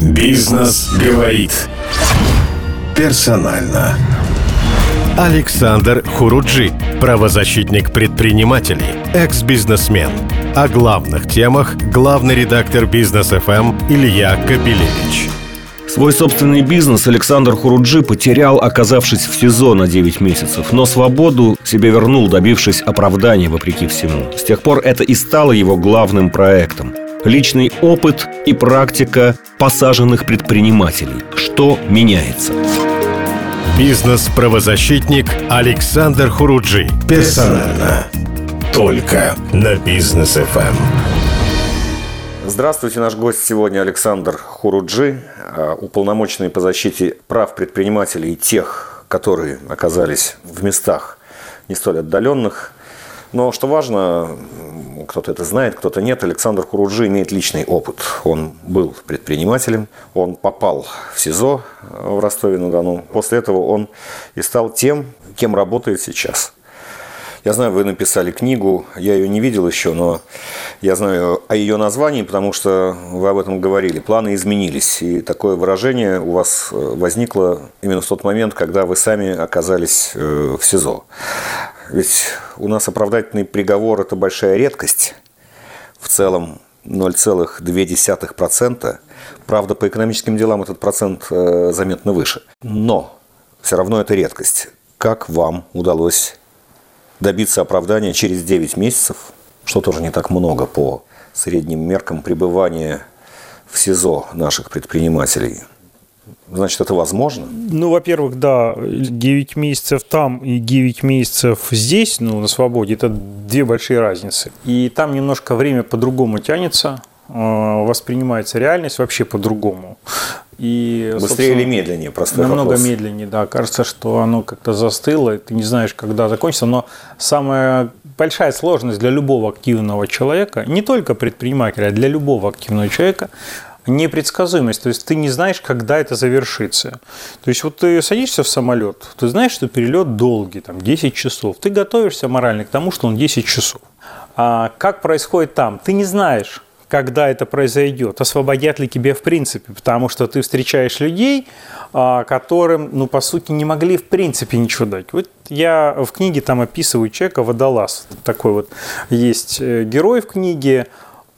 Бизнес говорит. Персонально. Александр Хуруджи, правозащитник предпринимателей, экс-бизнесмен. О главных темах главный редактор Бизнес ФМ Илья Капелевич. Свой собственный бизнес Александр Хуруджи потерял, оказавшись в СИЗО на 9 месяцев, но свободу себе вернул, добившись оправдания вопреки всему. С тех пор это и стало его главным проектом. Личный опыт и практика посаженных предпринимателей. Что меняется? Бизнес-правозащитник Александр Хуруджи. Персонально. Только на Бизнес ФМ. Здравствуйте, наш гость сегодня Александр Хуруджи, а, уполномоченный по защите прав предпринимателей и тех, которые оказались в местах не столь отдаленных. Но что важно, кто-то это знает, кто-то нет, Александр Хуруджи имеет личный опыт. Он был предпринимателем, он попал в СИЗО в Ростове-на-Дону. После этого он и стал тем, кем работает сейчас. Я знаю, вы написали книгу, я ее не видел еще, но я знаю о ее названии, потому что вы об этом говорили. Планы изменились, и такое выражение у вас э, возникло именно в тот момент, когда вы сами оказались э, в СИЗО. Ведь у нас оправдательный приговор – это большая редкость. В целом 0,2%. Правда, по экономическим делам этот процент э, заметно выше. Но все равно это редкость. Как вам удалось добиться оправдания через 9 месяцев, что тоже не так много по средним меркам пребывания в СИЗО наших предпринимателей? Значит, это возможно? Ну, во-первых, да, 9 месяцев там и 9 месяцев здесь, ну, на свободе, это две большие разницы. И там немножко время по-другому тянется, э, воспринимается реальность вообще по-другому. И, Быстрее или медленнее? Простой намного вопрос. медленнее, да. Кажется, что оно как-то застыло, и ты не знаешь, когда закончится. Но самая большая сложность для любого активного человека, не только предпринимателя, а для любого активного человека – непредсказуемость, то есть ты не знаешь, когда это завершится. То есть вот ты садишься в самолет, ты знаешь, что перелет долгий, там 10 часов, ты готовишься морально к тому, что он 10 часов. А как происходит там? Ты не знаешь, когда это произойдет, освободят ли тебе в принципе, потому что ты встречаешь людей, а, которым, ну, по сути, не могли в принципе ничего дать. Вот я в книге там описываю человека водолаз, такой вот есть э, герой в книге,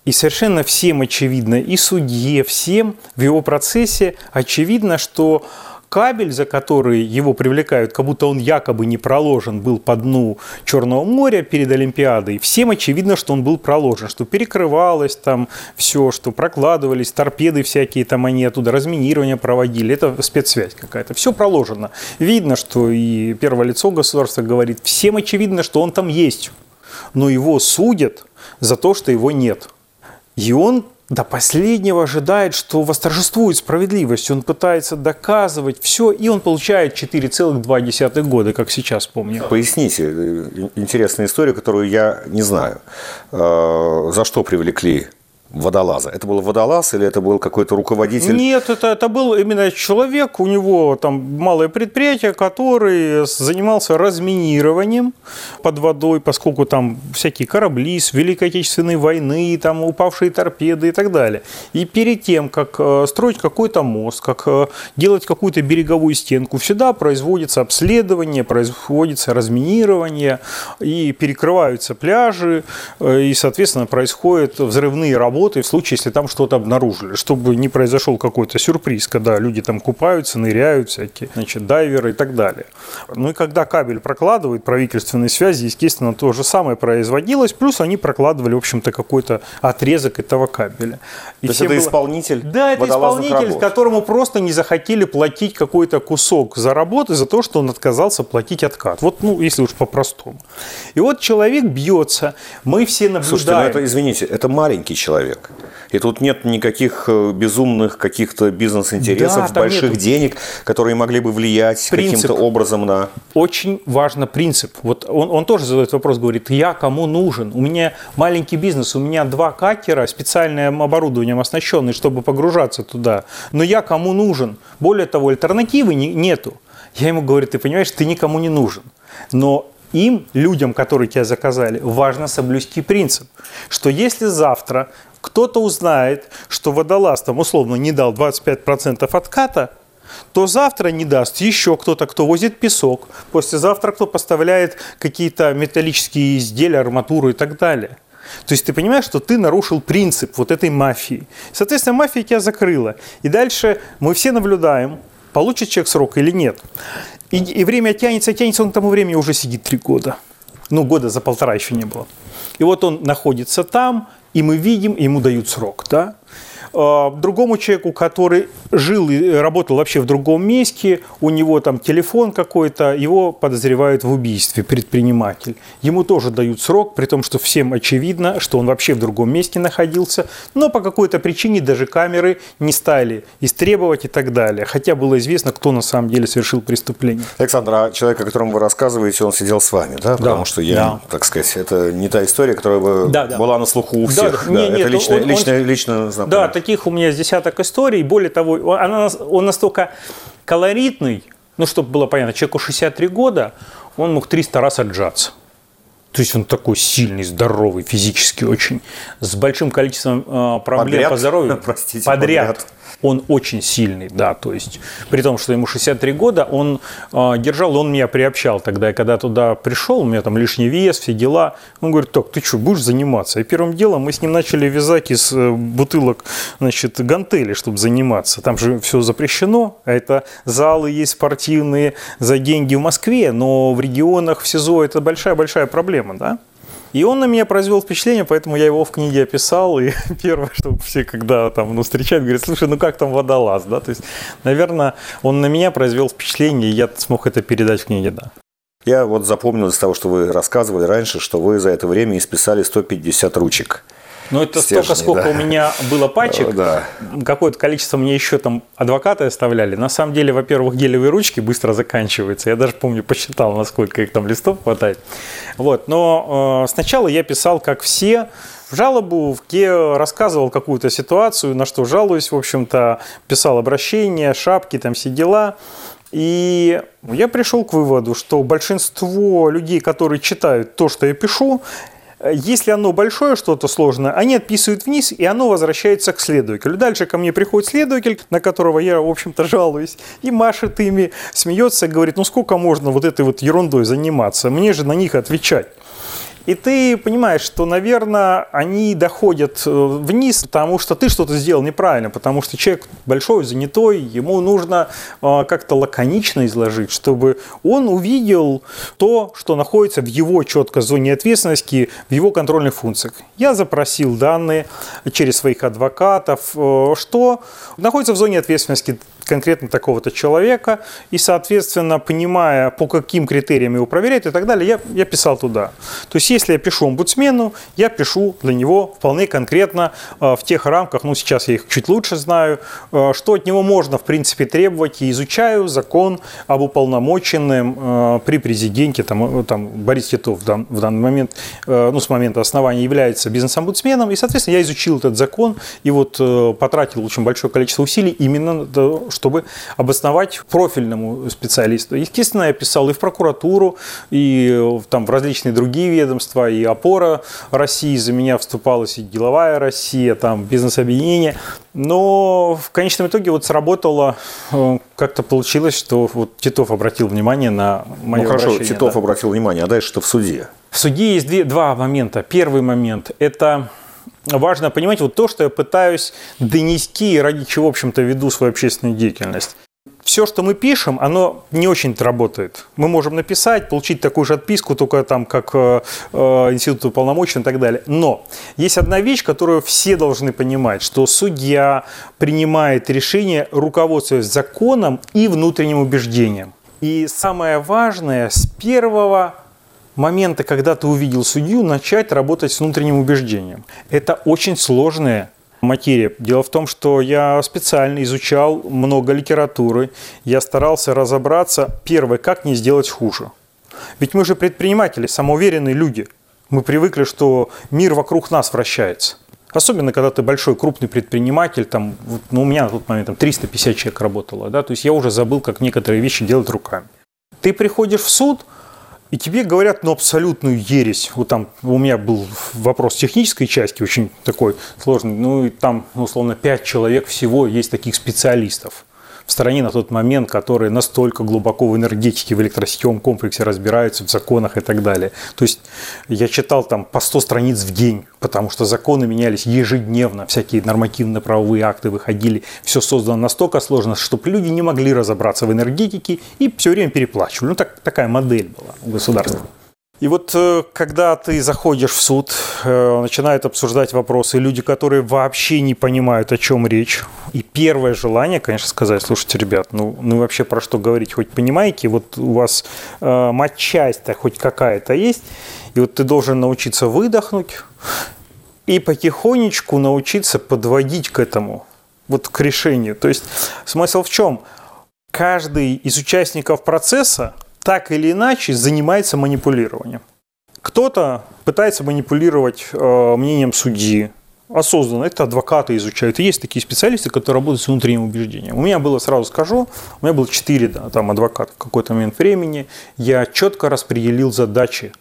и совершенно всем очевидно, и судье, всем в его процессе очевидно, что кабель, за который его привлекают, как будто он якобы не проложен был по дну Черного моря перед Олимпиадой, всем очевидно, что он был проложен, что перекрывалось там все, что прокладывались, торпеды всякие там они оттуда, разминирование проводили, это спецсвязь какая-то. Все проложено. Видно, что и первое лицо государства говорит, всем очевидно, что он там есть, но его судят за то, что его нет. И он до последнего ожидает, что восторжествует справедливость. Он пытается доказывать все, и он получает 4,2 года, как сейчас помню. Поясните, э, интересная история, которую я не знаю. Э, за что привлекли водолаза. Это был водолаз или это был какой-то руководитель? Нет, это, это был именно человек, у него там малое предприятие, который занимался разминированием под водой, поскольку там всякие корабли с Великой Отечественной войны, там упавшие торпеды и так далее. И перед тем, как э, строить какой-то мост, как э, делать какую-то береговую стенку, всегда производится обследование, производится разминирование, и перекрываются пляжи, э, и, соответственно, происходят взрывные работы работы в случае, если там что-то обнаружили, чтобы не произошел какой-то сюрприз, когда люди там купаются, ныряют всякие, значит, дайверы и так далее. Ну и когда кабель прокладывают правительственные связи, естественно, то же самое производилось, плюс они прокладывали, в общем-то, какой-то отрезок этого кабеля. И то есть это было... исполнитель Да, это исполнитель, работ. которому просто не захотели платить какой-то кусок за работу за то, что он отказался платить откат. Вот, ну, если уж по-простому. И вот человек бьется, мы все наблюдаем. Слушайте, ну это, извините, это маленький человек человек. И тут нет никаких э, безумных каких-то бизнес-интересов, да, больших нету. денег, которые могли бы влиять каким-то образом на... Очень важно принцип. Вот он, он тоже задает вопрос, говорит, я кому нужен? У меня маленький бизнес, у меня два катера, специальным оборудованием оснащенные, чтобы погружаться туда. Но я кому нужен? Более того, альтернативы не, нету. Я ему говорю, ты понимаешь, ты никому не нужен. Но им, людям, которые тебя заказали, важно соблюсти принцип, что если завтра кто-то узнает, что водолаз там условно не дал 25% отката, то завтра не даст еще кто-то, кто возит песок, послезавтра кто поставляет какие-то металлические изделия, арматуру и так далее. То есть ты понимаешь, что ты нарушил принцип вот этой мафии. Соответственно, мафия тебя закрыла. И дальше мы все наблюдаем, получит человек срок или нет. И, и время тянется, тянется, он к тому времени уже сидит три года. Ну, года за полтора еще не было. И вот он находится там, и мы видим, ему дают срок, да? А, другому человеку, который жил и работал вообще в другом месте, у него там телефон какой-то, его подозревают в убийстве, предприниматель. Ему тоже дают срок, при том, что всем очевидно, что он вообще в другом месте находился, но по какой-то причине даже камеры не стали истребовать и так далее. Хотя было известно, кто на самом деле совершил преступление. Александр, а человек, о котором вы рассказываете, он сидел с вами, да? Потому да, что я, да. так сказать, это не та история, которая бы да, да. была на слуху у всех. Да, да. Не, это нет, лично, он, лично, он, лично знакомый. Да, таких у меня с десяток историй. Более того, она, он настолько колоритный, ну, чтобы было понятно, человеку 63 года, он мог 300 раз отжаться. То есть он такой сильный, здоровый, физически очень, с большим количеством э, проблем подряд? по здоровью. Простите, подряд. подряд он очень сильный, да, то есть при том, что ему 63 года, он э, держал, он меня приобщал тогда, я когда туда пришел, у меня там лишний вес, все дела, он говорит, так, ты что, будешь заниматься? И первым делом мы с ним начали вязать из э, бутылок, значит, гантели, чтобы заниматься, там же все запрещено, а это залы есть спортивные за деньги в Москве, но в регионах, в СИЗО это большая-большая проблема, да? И он на меня произвел впечатление, поэтому я его в книге описал. И первое, что все, когда там ну, встречают, говорят, слушай, ну как там водолаз, да? То есть, наверное, он на меня произвел впечатление, и я смог это передать в книге, да. Я вот запомнил из того, что вы рассказывали раньше, что вы за это время исписали 150 ручек. Ну, это Стержни, столько, сколько да. у меня было пачек. Да. Какое-то количество мне еще там адвокаты оставляли. На самом деле, во-первых, гелевые ручки быстро заканчиваются. Я даже помню, посчитал, насколько их там листов хватает. Вот. Но э, сначала я писал, как все, в жалобу, где рассказывал какую-то ситуацию, на что жалуюсь, в общем-то, писал обращения, шапки, там все дела. И я пришел к выводу, что большинство людей, которые читают то, что я пишу, если оно большое что-то сложное, они отписывают вниз, и оно возвращается к следователю. Дальше ко мне приходит следователь, на которого я, в общем-то, жалуюсь, и машет ими, смеется, говорит, ну сколько можно вот этой вот ерундой заниматься, мне же на них отвечать. И ты понимаешь, что, наверное, они доходят э, вниз, потому что ты что-то сделал неправильно, потому что человек большой, занятой, ему нужно э, как-то лаконично изложить, чтобы он увидел то, что находится в его четко зоне ответственности, в его контрольных функциях. Я запросил данные через своих адвокатов, э, что находится в зоне ответственности конкретно такого-то человека, и, соответственно, понимая, по каким критериям его проверять и так далее, я, я писал туда. То есть, если я пишу омбудсмену, я пишу для него вполне конкретно э, в тех рамках, ну, сейчас я их чуть лучше знаю, э, что от него можно, в принципе, требовать, и изучаю закон об уполномоченном э, при президенте, там, там Борис Титов в, дан, в данный момент, ну, с момента основания является бизнес-омбудсменом, и, соответственно, я изучил этот закон, и вот потратил очень большое количество усилий именно чтобы обосновать профильному специалисту. Естественно, я писал и в прокуратуру, и там, в различные другие ведомства, и опора России, за меня вступалась и деловая Россия, там, бизнес-объединение. Но в конечном итоге вот сработало, э, как-то получилось, что вот Титов обратил внимание на мое Ну хорошо, Титов да. обратил внимание, а дальше что в суде? В суде есть две, два момента. Первый момент – это важно понимать вот то, что я пытаюсь донести, ради чего, в общем-то, веду свою общественную деятельность. Все, что мы пишем, оно не очень работает. Мы можем написать, получить такую же отписку, только там как э, э, институт уполномочен и так далее. Но есть одна вещь, которую все должны понимать, что судья принимает решение, руководствуясь законом и внутренним убеждением. И самое важное, с первого момента, когда ты увидел судью, начать работать с внутренним убеждением. Это очень сложная материя. Дело в том, что я специально изучал много литературы, я старался разобраться, первое, как не сделать хуже. Ведь мы же предприниматели, самоуверенные люди. Мы привыкли, что мир вокруг нас вращается. Особенно, когда ты большой, крупный предприниматель, там, ну, у меня на тот момент там, 350 человек работало, да, то есть я уже забыл, как некоторые вещи делать руками. Ты приходишь в суд – и тебе говорят, ну, абсолютную ересь. Вот там у меня был вопрос технической части, очень такой сложный. Ну, и там, условно, пять человек всего есть таких специалистов в стране на тот момент, которые настолько глубоко в энергетике, в электросетевом комплексе разбираются, в законах и так далее. То есть я читал там по 100 страниц в день, потому что законы менялись ежедневно, всякие нормативно-правовые акты выходили, все создано настолько сложно, чтобы люди не могли разобраться в энергетике и все время переплачивали. Ну, так, такая модель была у государства. И вот э, когда ты заходишь в суд, э, начинают обсуждать вопросы люди, которые вообще не понимают, о чем речь. И первое желание, конечно, сказать, слушайте, ребят, ну, ну вообще про что говорить, хоть понимаете, вот у вас э, матчасть-то хоть какая-то есть, и вот ты должен научиться выдохнуть и потихонечку научиться подводить к этому, вот к решению. То есть смысл в чем? Каждый из участников процесса так или иначе занимается манипулированием. Кто-то пытается манипулировать э, мнением судьи, осознанно. Это адвокаты изучают. И есть такие специалисты, которые работают с внутренним убеждением. У меня было, сразу скажу, у меня было четыре да, там, адвоката в какой-то момент времени. Я четко распределил задачи.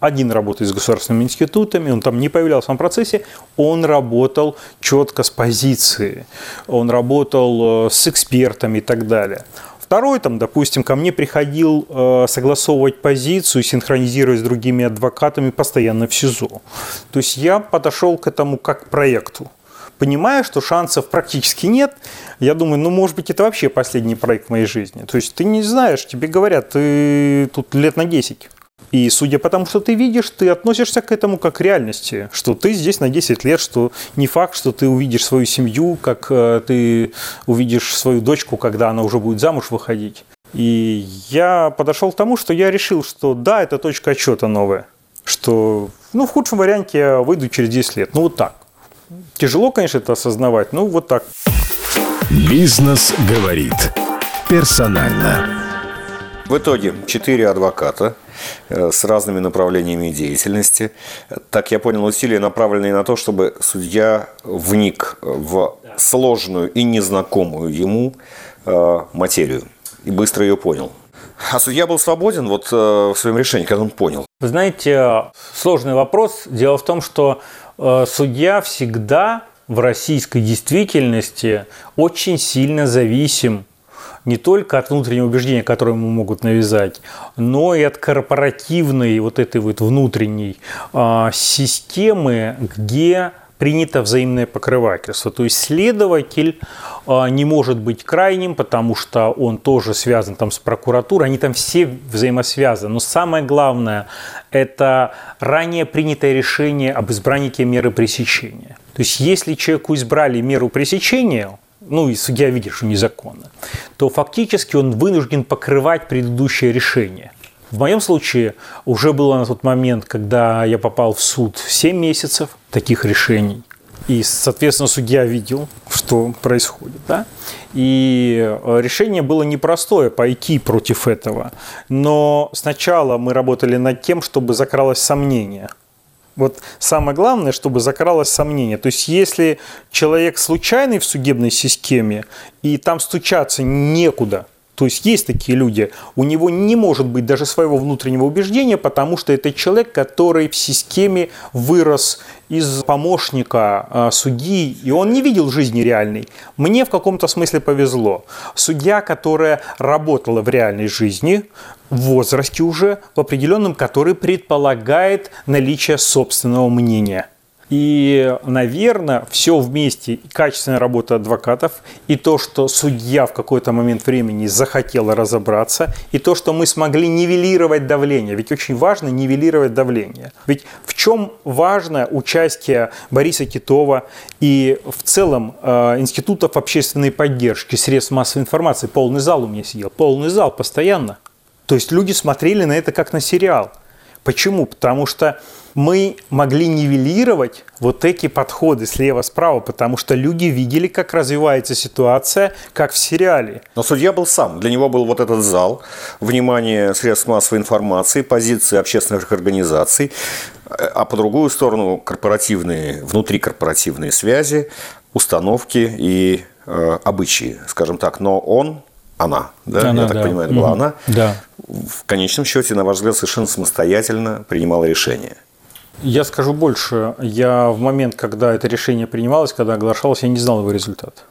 Один работает с государственными институтами, он там не появлялся в процессе, он работал четко с позиции, он работал э, с экспертами и так далее. Второй, там, допустим, ко мне приходил э, согласовывать позицию, синхронизировать с другими адвокатами постоянно в СИЗО. То есть я подошел к этому как к проекту. Понимая, что шансов практически нет, я думаю, ну, может быть, это вообще последний проект в моей жизни. То есть ты не знаешь, тебе говорят, ты тут лет на 10. И судя по тому, что ты видишь, ты относишься к этому как к реальности, что ты здесь на 10 лет, что не факт, что ты увидишь свою семью, как э, ты увидишь свою дочку, когда она уже будет замуж выходить. И я подошел к тому, что я решил, что да, это точка отчета новая, что ну, в худшем варианте я выйду через 10 лет. Ну, вот так. Тяжело, конечно, это осознавать, но вот так. Бизнес говорит персонально. В итоге четыре адвоката э, с разными направлениями деятельности. Так я понял, усилия направленные на то, чтобы судья вник в сложную и незнакомую ему э, материю и быстро ее понял. А судья был свободен вот э, в своем решении, когда он понял. Вы знаете, сложный вопрос. Дело в том, что судья всегда в российской действительности очень сильно зависим не только от внутреннего убеждения, которое ему могут навязать, но и от корпоративной вот этой вот внутренней э, системы, где принято взаимное покрывательство. То есть следователь э, не может быть крайним, потому что он тоже связан там с прокуратурой, они там все взаимосвязаны. Но самое главное – это ранее принятое решение об избрании меры пресечения. То есть если человеку избрали меру пресечения, ну и судья видит, что незаконно, то фактически он вынужден покрывать предыдущее решение. В моем случае уже было на тот момент, когда я попал в суд 7 месяцев таких решений. И, соответственно, судья видел, что происходит. Да? И решение было непростое пойти против этого. Но сначала мы работали над тем, чтобы закралось сомнение – вот самое главное, чтобы закралось сомнение. То есть, если человек случайный в судебной системе, и там стучаться некуда – то есть есть такие люди, у него не может быть даже своего внутреннего убеждения, потому что это человек, который в системе вырос из помощника э, судьи, и он не видел жизни реальной. Мне в каком-то смысле повезло. Судья, которая работала в реальной жизни, возрасте уже, в определенном, который предполагает наличие собственного мнения – и, наверное, все вместе, качественная работа адвокатов, и то, что судья в какой-то момент времени захотел разобраться, и то, что мы смогли нивелировать давление. Ведь очень важно нивелировать давление. Ведь в чем важно участие Бориса Китова и в целом э, институтов общественной поддержки, средств массовой информации. Полный зал у меня сидел, полный зал постоянно. То есть люди смотрели на это как на сериал. Почему? Потому что мы могли нивелировать вот эти подходы слева-справа, потому что люди видели, как развивается ситуация, как в сериале. Но судья был сам. Для него был вот этот зал, внимание средств массовой информации, позиции общественных организаций, а по другую сторону корпоративные, внутрикорпоративные связи, установки и э, обычаи, скажем так. Но он она, да, Она, я так да. понимаю, это была она, Да. в конечном счете, на ваш взгляд, совершенно самостоятельно принимала решение. Я скажу больше. Я в момент, когда это решение принималось, когда оглашалось, я не знал его результат.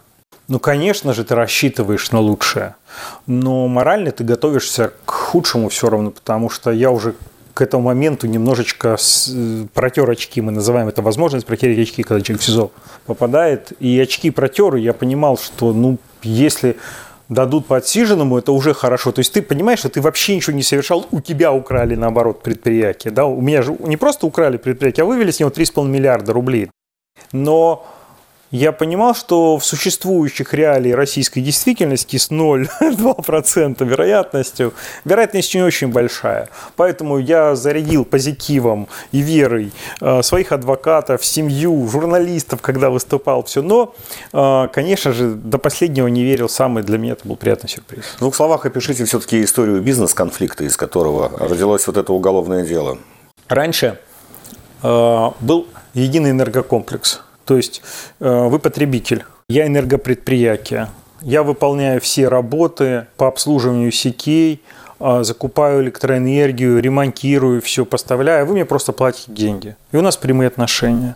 Ну, конечно же, ты рассчитываешь на лучшее, но морально ты готовишься к худшему все равно, потому что я уже к этому моменту немножечко э, протер очки, мы называем это возможность протереть очки, когда человек в СИЗО попадает, и очки протер, и я понимал, что, ну, если дадут по отсиженному, это уже хорошо. То есть ты понимаешь, что ты вообще ничего не совершал, у тебя украли, наоборот, предприятие. Да? У меня же не просто украли предприятие, а вывели с него 3,5 миллиарда рублей. Но я понимал, что в существующих реалии российской действительности с 0,2% вероятностью, вероятность не очень большая. Поэтому я зарядил позитивом и верой э, своих адвокатов, семью, журналистов, когда выступал, все. Но, э, конечно же, до последнего не верил сам, и для меня это был приятный сюрприз. В двух словах опишите все-таки историю бизнес-конфликта, из которого родилось вот это уголовное дело. Раньше э, был единый энергокомплекс. То есть э, вы потребитель, я энергопредприятие. Я выполняю все работы по обслуживанию сетей, э, закупаю электроэнергию, ремонтирую, все поставляю. Вы мне просто платите деньги. И у нас прямые отношения.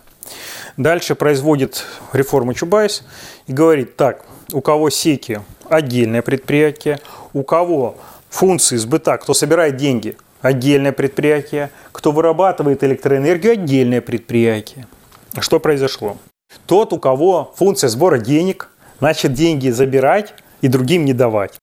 Дальше производит реформа Чубайс и говорит, так, у кого сети отдельное предприятие, у кого функции сбыта, кто собирает деньги, отдельное предприятие, кто вырабатывает электроэнергию, отдельное предприятие. Что произошло? Тот, у кого функция сбора денег, начал деньги забирать и другим не давать.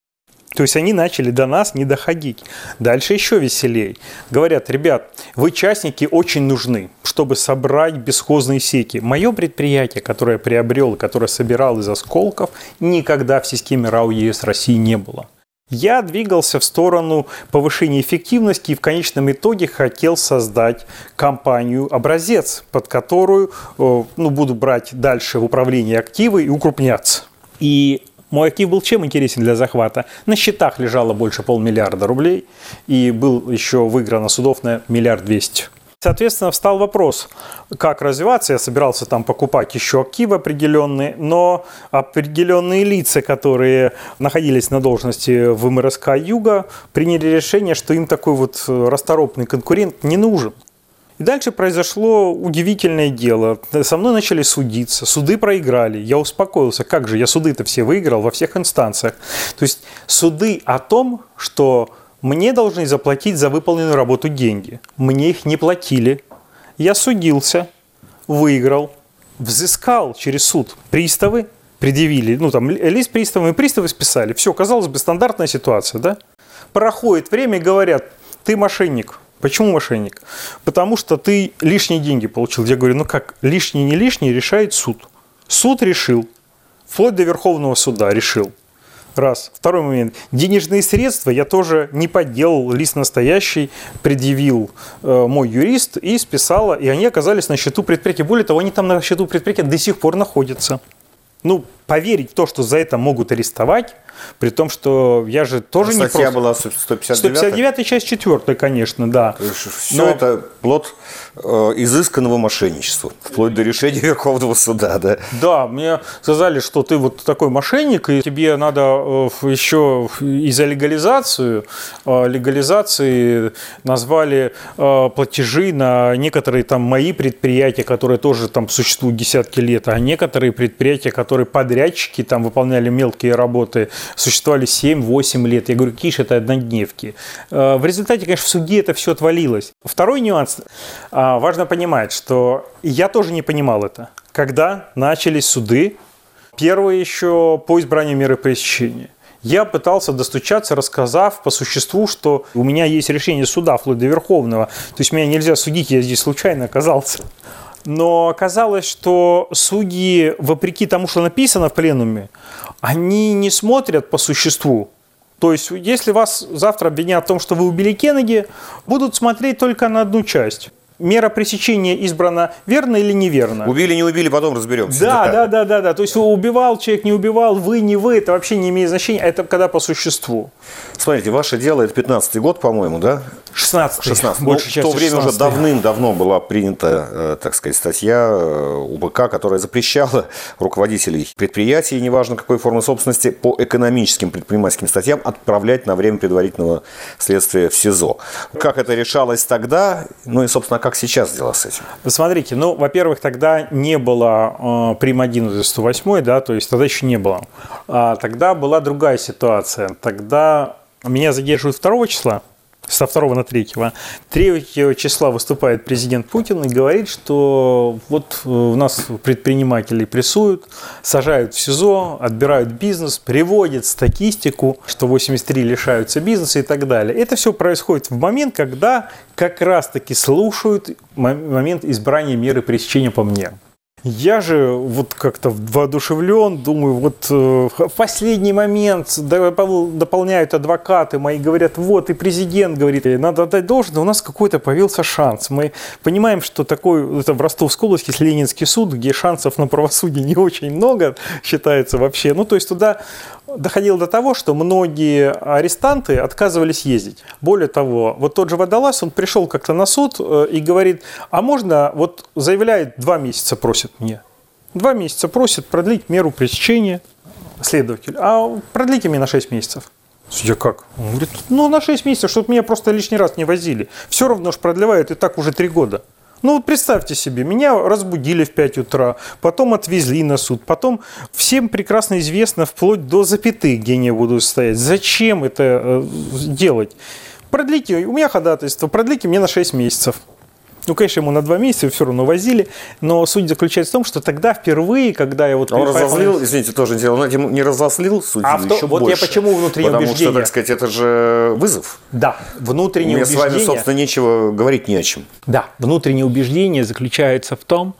То есть они начали до нас не доходить. Дальше еще веселей. Говорят, ребят, вы частники очень нужны, чтобы собрать бесхозные сети. Мое предприятие, которое я приобрел которое собирал из осколков, никогда в системе РАО ЕС России не было. Я двигался в сторону повышения эффективности и в конечном итоге хотел создать компанию-образец, под которую э, ну, буду брать дальше в управление активы и укрупняться. И мой актив был чем интересен для захвата? На счетах лежало больше полмиллиарда рублей и был еще выиграно судов на миллиард двести. Соответственно, встал вопрос, как развиваться. Я собирался там покупать еще активы определенные, но определенные лица, которые находились на должности в МРСК Юга, приняли решение, что им такой вот расторопный конкурент не нужен. И дальше произошло удивительное дело. Со мной начали судиться, суды проиграли. Я успокоился. Как же, я суды-то все выиграл во всех инстанциях. То есть суды о том, что мне должны заплатить за выполненную работу деньги. Мне их не платили. Я судился, выиграл, взыскал через суд. Приставы предъявили, ну там лист приставам, и приставы списали. Все, казалось бы, стандартная ситуация, да? Проходит время и говорят, ты мошенник. Почему мошенник? Потому что ты лишние деньги получил. Я говорю, ну как, лишние, не лишние, решает суд. Суд решил, вплоть до Верховного суда решил. Раз. Второй момент. Денежные средства я тоже не подделал. Лист настоящий предъявил э, мой юрист и списала, и они оказались на счету предприятия. Более того, они там на счету предприятия до сих пор находятся. Ну, поверить в то, что за это могут арестовать, при том, что я же тоже не Статья просто... была 159 159 часть 4, конечно, да. Все Но- это плод э, изысканного мошенничества, вплоть до решения Верховного суда, да. Да, мне сказали, что ты вот такой мошенник, и тебе надо э, еще и за легализацию, э, легализации назвали э, платежи на некоторые там мои предприятия, которые тоже там существуют десятки лет, а некоторые предприятия, которые подрядчики там выполняли мелкие работы, существовали 7-8 лет. Я говорю, киш, это однодневки. Э, В результате, конечно, в суде это все отвалилось. Второй нюанс. А, Важно понимать, что я тоже не понимал это. Когда начались суды, первые еще по избранию меры пресечения. Я пытался достучаться, рассказав по существу, что у меня есть решение суда, вплоть до Верховного. То есть меня нельзя судить, я здесь случайно оказался. Но оказалось, что судьи, вопреки тому, что написано в пленуме, они не смотрят по существу. То есть, если вас завтра обвинят в том, что вы убили Кеннеди, будут смотреть только на одну часть. Мера пресечения избрана верно или неверно. Убили, не убили, потом разберемся. Да, да, да, да, да. То есть убивал человек, не убивал, вы, не вы, это вообще не имеет значения. Это когда по существу. Смотрите, ваше дело, это 15-й год, по-моему, да? 16 16 Большая ну, часть в то время 16 уже давным-давно была принята, э, так сказать, статья э, УБК, которая запрещала руководителей предприятий, неважно какой формы собственности, по экономическим предпринимательским статьям отправлять на время предварительного следствия в СИЗО. Как это решалось тогда, ну и, собственно, как сейчас дела с этим? Смотрите, ну, во-первых, тогда не было э, прим 1 108, да, то есть тогда еще не было. А тогда была другая ситуация. Тогда меня задерживают 2 числа, со 2 на 3. 3 числа выступает президент Путин и говорит, что вот э, у нас предпринимателей прессуют, сажают в СИЗО, отбирают бизнес, приводят статистику, что 83 лишаются бизнеса и так далее. Это все происходит в момент, когда как раз-таки слушают момент избрания меры пресечения по мне. Я же вот как-то воодушевлен, думаю, вот э, в последний момент дополняют адвокаты мои, говорят, вот и президент говорит, надо отдать должное, у нас какой-то появился шанс. Мы понимаем, что такой, это в Ростовской области есть Ленинский суд, где шансов на правосудие не очень много считается вообще. Ну, то есть туда доходило до того, что многие арестанты отказывались ездить. Более того, вот тот же Водолаз, он пришел как-то на суд э, и говорит, а можно, вот заявляет, два месяца просит мне. Два месяца просит продлить меру пресечения следователь. А продлите мне на 6 месяцев. Я как? Он говорит, ну на 6 месяцев, чтобы меня просто лишний раз не возили. Все равно же продлевают и так уже 3 года. Ну вот представьте себе, меня разбудили в 5 утра, потом отвезли на суд, потом всем прекрасно известно вплоть до запятых, где я буду стоять. Зачем это э, делать? Продлите, у меня ходатайство, продлите мне на 6 месяцев. Ну, конечно, ему на два месяца все равно возили, но суть заключается в том, что тогда впервые, когда я вот... Он разозлил, извините, тоже делал, он не разозлил судью а еще вот больше. Вот я почему внутреннее потому убеждение. Потому что, так сказать, это же вызов. Да, внутреннее Мне убеждение... с вами, собственно, нечего говорить ни о чем. Да, внутреннее убеждение заключается в том,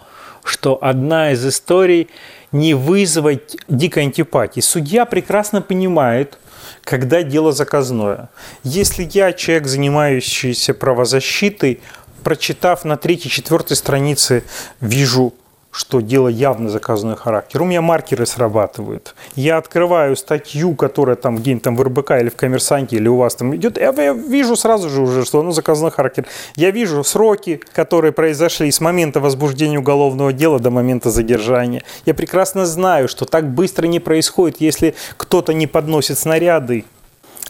что одна из историй не вызвать дикой антипатии. Судья прекрасно понимает, когда дело заказное. Если я человек, занимающийся правозащитой, прочитав на третьей-четвертой странице, вижу что дело явно заказанный характер. У меня маркеры срабатывают. Я открываю статью, которая там где-нибудь там в РБК или в Коммерсанте, или у вас там идет, я, вижу сразу же уже, что оно заказанный характер. Я вижу сроки, которые произошли с момента возбуждения уголовного дела до момента задержания. Я прекрасно знаю, что так быстро не происходит, если кто-то не подносит снаряды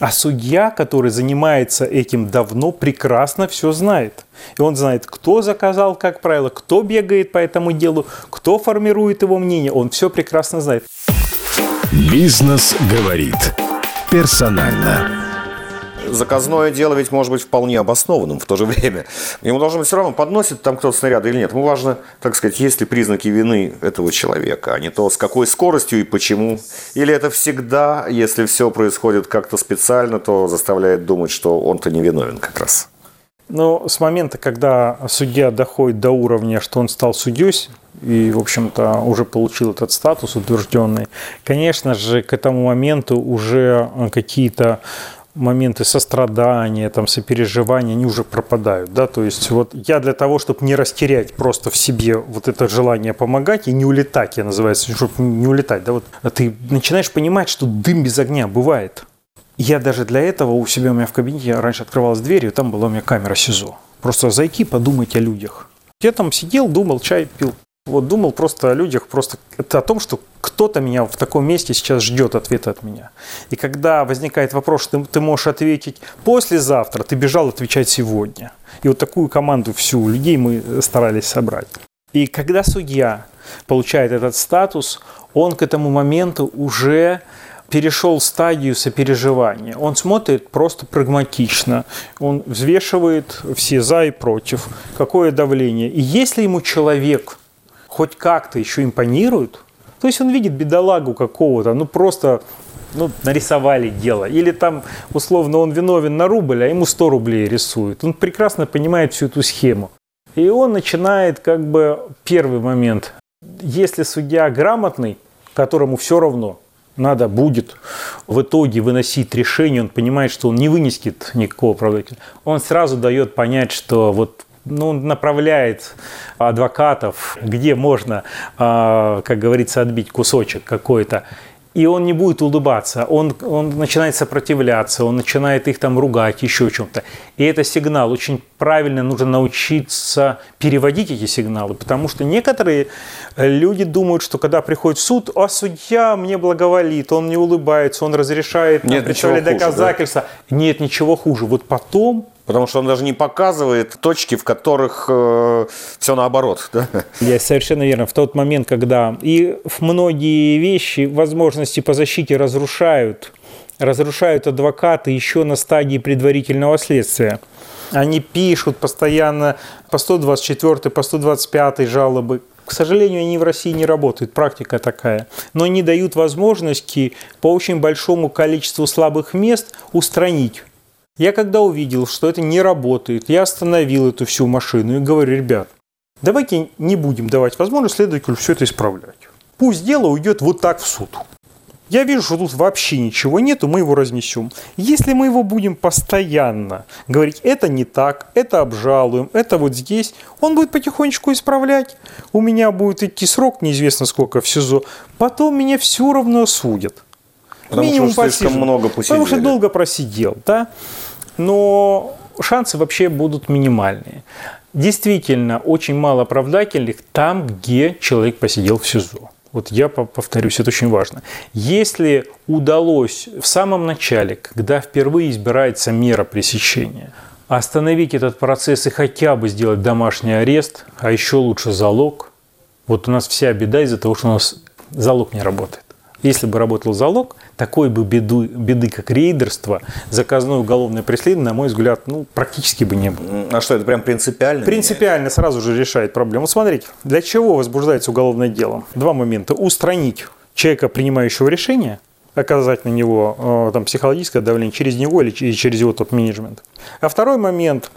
а судья, который занимается этим давно, прекрасно все знает. И он знает, кто заказал, как правило, кто бегает по этому делу, кто формирует его мнение. Он все прекрасно знает. Бизнес говорит. Персонально заказное дело ведь может быть вполне обоснованным в то же время. Ему должно быть все равно, подносит там кто-то снаряды или нет. Ему важно, так сказать, есть ли признаки вины этого человека, а не то, с какой скоростью и почему. Или это всегда, если все происходит как-то специально, то заставляет думать, что он-то не виновен как раз. Но с момента, когда судья доходит до уровня, что он стал судьей, и, в общем-то, уже получил этот статус утвержденный, конечно же, к этому моменту уже какие-то моменты сострадания, там, сопереживания, они уже пропадают, да, то есть вот я для того, чтобы не растерять просто в себе вот это желание помогать и не улетать, я называется, чтобы не улетать, да, вот ты начинаешь понимать, что дым без огня бывает. Я даже для этого у себя у меня в кабинете, раньше открывалась дверь, и там была у меня камера СИЗО. Просто зайти, подумать о людях. Я там сидел, думал, чай пил. Вот думал просто о людях, просто это о том, что кто-то меня в таком месте сейчас ждет ответа от меня. И когда возникает вопрос, что ты, ты можешь ответить послезавтра, ты бежал отвечать сегодня. И вот такую команду всю людей мы старались собрать. И когда судья получает этот статус, он к этому моменту уже перешел стадию сопереживания. Он смотрит просто прагматично. Он взвешивает все за и против, какое давление. И если ему человек хоть как-то еще импонируют, то есть он видит бедолагу какого-то, ну просто ну, нарисовали дело. Или там, условно, он виновен на рубль, а ему 100 рублей рисуют. Он прекрасно понимает всю эту схему. И он начинает как бы первый момент. Если судья грамотный, которому все равно, надо будет в итоге выносить решение, он понимает, что он не вынесет никакого оправдателя, он сразу дает понять, что вот ну, направляет адвокатов, где можно, а, как говорится, отбить кусочек какой-то. и он не будет улыбаться, он, он начинает сопротивляться, он начинает их там ругать, еще чем-то. И это сигнал. Очень правильно нужно научиться переводить эти сигналы, потому что некоторые люди думают, что когда приходит в суд, а судья мне благоволит, он не улыбается, он разрешает Нет, представлять доказательства. Да? Нет, ничего хуже. Вот потом Потому что он даже не показывает точки, в которых э, все наоборот. Да? Я совершенно верно. В тот момент, когда и многие вещи, возможности по защите разрушают, разрушают адвокаты еще на стадии предварительного следствия. Они пишут постоянно по 124, по 125 жалобы. К сожалению, они в России не работают, практика такая. Но они дают возможности по очень большому количеству слабых мест устранить я когда увидел, что это не работает, я остановил эту всю машину и говорю, ребят, давайте не будем давать возможность следователю все это исправлять. Пусть дело уйдет вот так в суд. Я вижу, что тут вообще ничего нету, мы его разнесем. Если мы его будем постоянно говорить, это не так, это обжалуем, это вот здесь, он будет потихонечку исправлять. У меня будет идти срок, неизвестно сколько в СИЗО. Потом меня все равно осудят. Потому Минимум что слишком много посидели. Потому что долго просидел, да но шансы вообще будут минимальные. Действительно, очень мало оправдательных там, где человек посидел в СИЗО. Вот я повторюсь, это очень важно. Если удалось в самом начале, когда впервые избирается мера пресечения, остановить этот процесс и хотя бы сделать домашний арест, а еще лучше залог, вот у нас вся беда из-за того, что у нас залог не работает. Если бы работал залог, такой бы беду, беды, как рейдерство, заказное уголовное преследование, на мой взгляд, ну, практически бы не было. А что, это прям принципиально? Принципиально меняет? сразу же решает проблему. смотрите, для чего возбуждается уголовное дело? Два момента. Устранить человека, принимающего решение, оказать на него э, там, психологическое давление через него или через его топ-менеджмент. А второй момент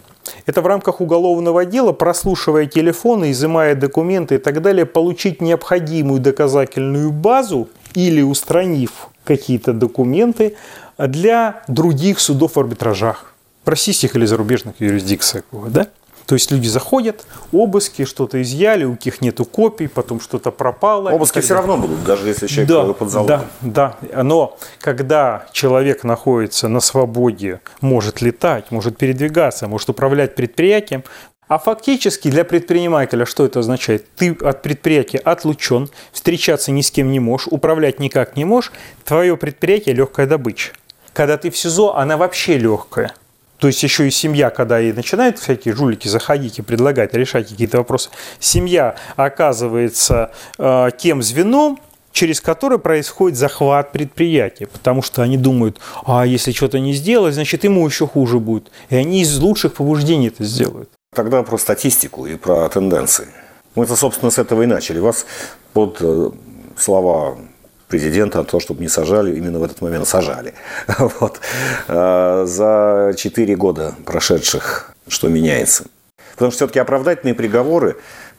это в рамках уголовного дела, прослушивая телефоны, изымая документы и так далее, получить необходимую доказательную базу или устранив какие-то документы для других судов в арбитражах, в российских или зарубежных юрисдикциях. Да? То есть люди заходят, обыски, что-то изъяли, у них нету копий, потом что-то пропало. Обыски все равно будут, даже если человек да, под залогом. Да, да. Но когда человек находится на свободе, может летать, может передвигаться, может управлять предприятием, а фактически для предпринимателя что это означает? Ты от предприятия отлучен, встречаться ни с кем не можешь, управлять никак не можешь, твое предприятие легкая добыча. Когда ты в СИЗО, она вообще легкая. То есть еще и семья, когда и начинают всякие жулики заходить и предлагать решать какие-то вопросы, семья оказывается э, тем звеном, через которое происходит захват предприятия, потому что они думают, а если что-то не сделать, значит ему еще хуже будет. И они из лучших побуждений это сделают. Тогда про статистику и про тенденции. Мы-то, собственно, с этого и начали. Вас под э, слова президента о том, чтобы не сажали, именно в этот момент сажали. Вот. А за 4 года прошедших что меняется? Потому что все-таки оправдательные приговоры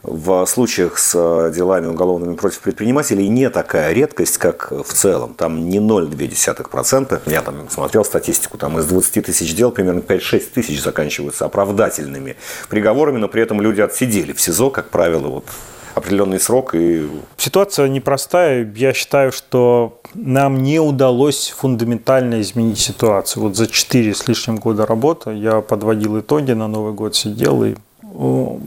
в случаях с э, делами уголовными против предпринимателей не такая редкость, как в целом. Там не 0,2%. Я там смотрел статистику, там из 20 тысяч дел примерно 5-6 тысяч заканчиваются оправдательными приговорами, но при этом люди отсидели в СИЗО, как правило, вот определенный срок. И... Ситуация непростая. Я считаю, что нам не удалось фундаментально изменить ситуацию. Вот за 4 с лишним года работы я подводил итоги, на Новый год сидел и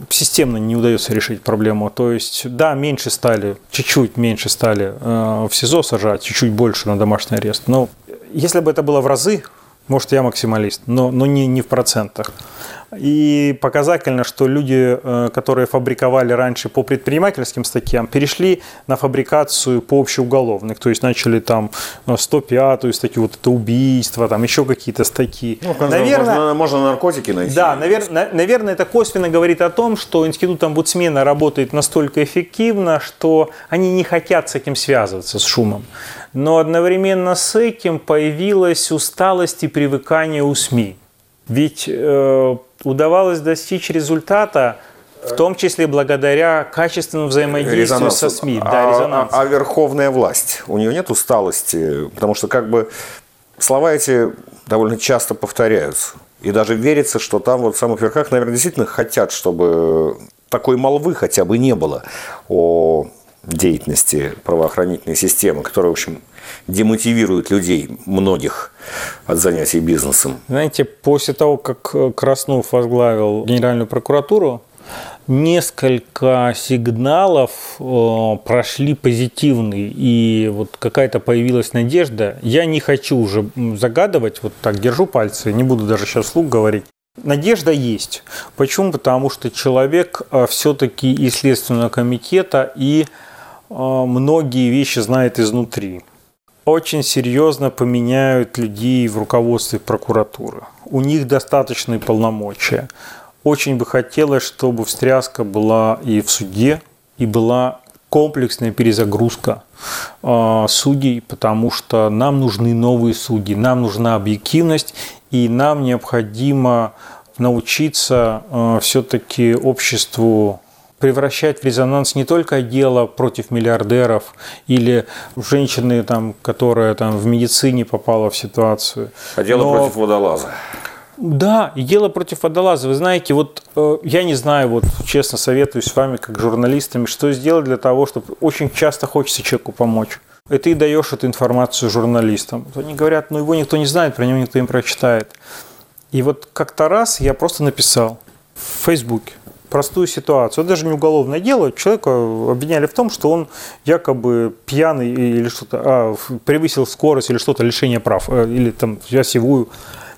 системно не удается решить проблему. То есть, да, меньше стали, чуть-чуть меньше стали э, в СИЗО сажать, чуть-чуть больше на домашний арест. Но если бы это было в разы, может, я максималист, но, но не, не в процентах. И показательно, что люди, э, которые фабриковали раньше по предпринимательским статьям, перешли на фабрикацию по общеуголовных. То есть начали там 105-ю статью, вот это убийство, там еще какие-то статьи. Ну, наверное, можно, можно наркотики найти. Да, наверное, наверное, это косвенно говорит о том, что институт омбудсмена работает настолько эффективно, что они не хотят с этим связываться, с шумом. Но одновременно с этим появилась усталость и привыкание у СМИ. Ведь э, удавалось достичь результата, в том числе благодаря качественному взаимодействию резонанс. со СМИ. Да, а, резонанс. А, а верховная власть, у нее нет усталости? Потому что как бы слова эти довольно часто повторяются. И даже верится, что там вот в самых верхах, наверное, действительно хотят, чтобы такой молвы хотя бы не было о деятельности правоохранительной системы, которая, в общем, демотивирует людей, многих, от занятий бизнесом? Знаете, после того, как Краснов возглавил Генеральную прокуратуру, несколько сигналов э, прошли позитивные, и вот какая-то появилась надежда. Я не хочу уже загадывать, вот так держу пальцы, не буду даже сейчас вслух говорить. Надежда есть. Почему? Потому что человек э, все-таки из Следственного комитета и э, многие вещи знает изнутри. Очень серьезно поменяют людей в руководстве прокуратуры. У них достаточные полномочия. Очень бы хотелось, чтобы встряска была и в суде, и была комплексная перезагрузка э, судей, потому что нам нужны новые судьи, нам нужна объективность, и нам необходимо научиться э, все-таки обществу превращать в резонанс не только дело против миллиардеров или женщины, там, которая там, в медицине попала в ситуацию. А дело но... против водолаза. Да, и дело против водолаза. Вы знаете, вот э, я не знаю, вот честно советую с вами, как журналистами, что сделать для того, чтобы очень часто хочется человеку помочь. И ты даешь эту информацию журналистам. Они говорят, ну его никто не знает, про него никто не прочитает. И вот как-то раз я просто написал в Фейсбуке простую ситуацию. Это даже не уголовное дело. Человека обвиняли в том, что он якобы пьяный или что-то, а, превысил скорость или что-то, лишение прав, э, или там осевую.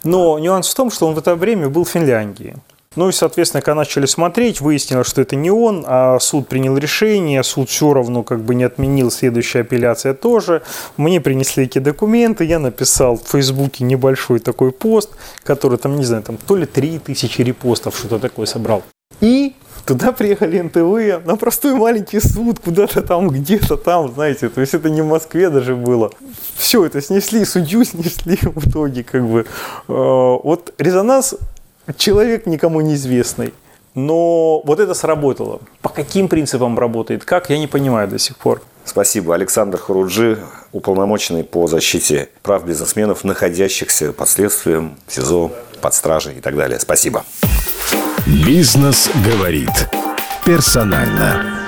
Но нюанс в том, что он в это время был в Финляндии. Ну и, соответственно, когда начали смотреть, выяснилось, что это не он, а суд принял решение, суд все равно как бы не отменил, следующая апелляция тоже. Мне принесли эти документы, я написал в Фейсбуке небольшой такой пост, который там, не знаю, там то ли 3000 репостов, что-то такое собрал. И Туда приехали НТВ на простой маленький суд, куда-то там, где-то там, знаете, то есть это не в Москве даже было. Все это снесли, судью снесли в итоге, как бы. Э, вот резонанс человек никому неизвестный. Но вот это сработало. По каким принципам работает, как, я не понимаю до сих пор. Спасибо. Александр Хуруджи, уполномоченный по защите прав бизнесменов, находящихся под следствием, в СИЗО, под стражей и так далее. Спасибо. Бизнес говорит. Персонально.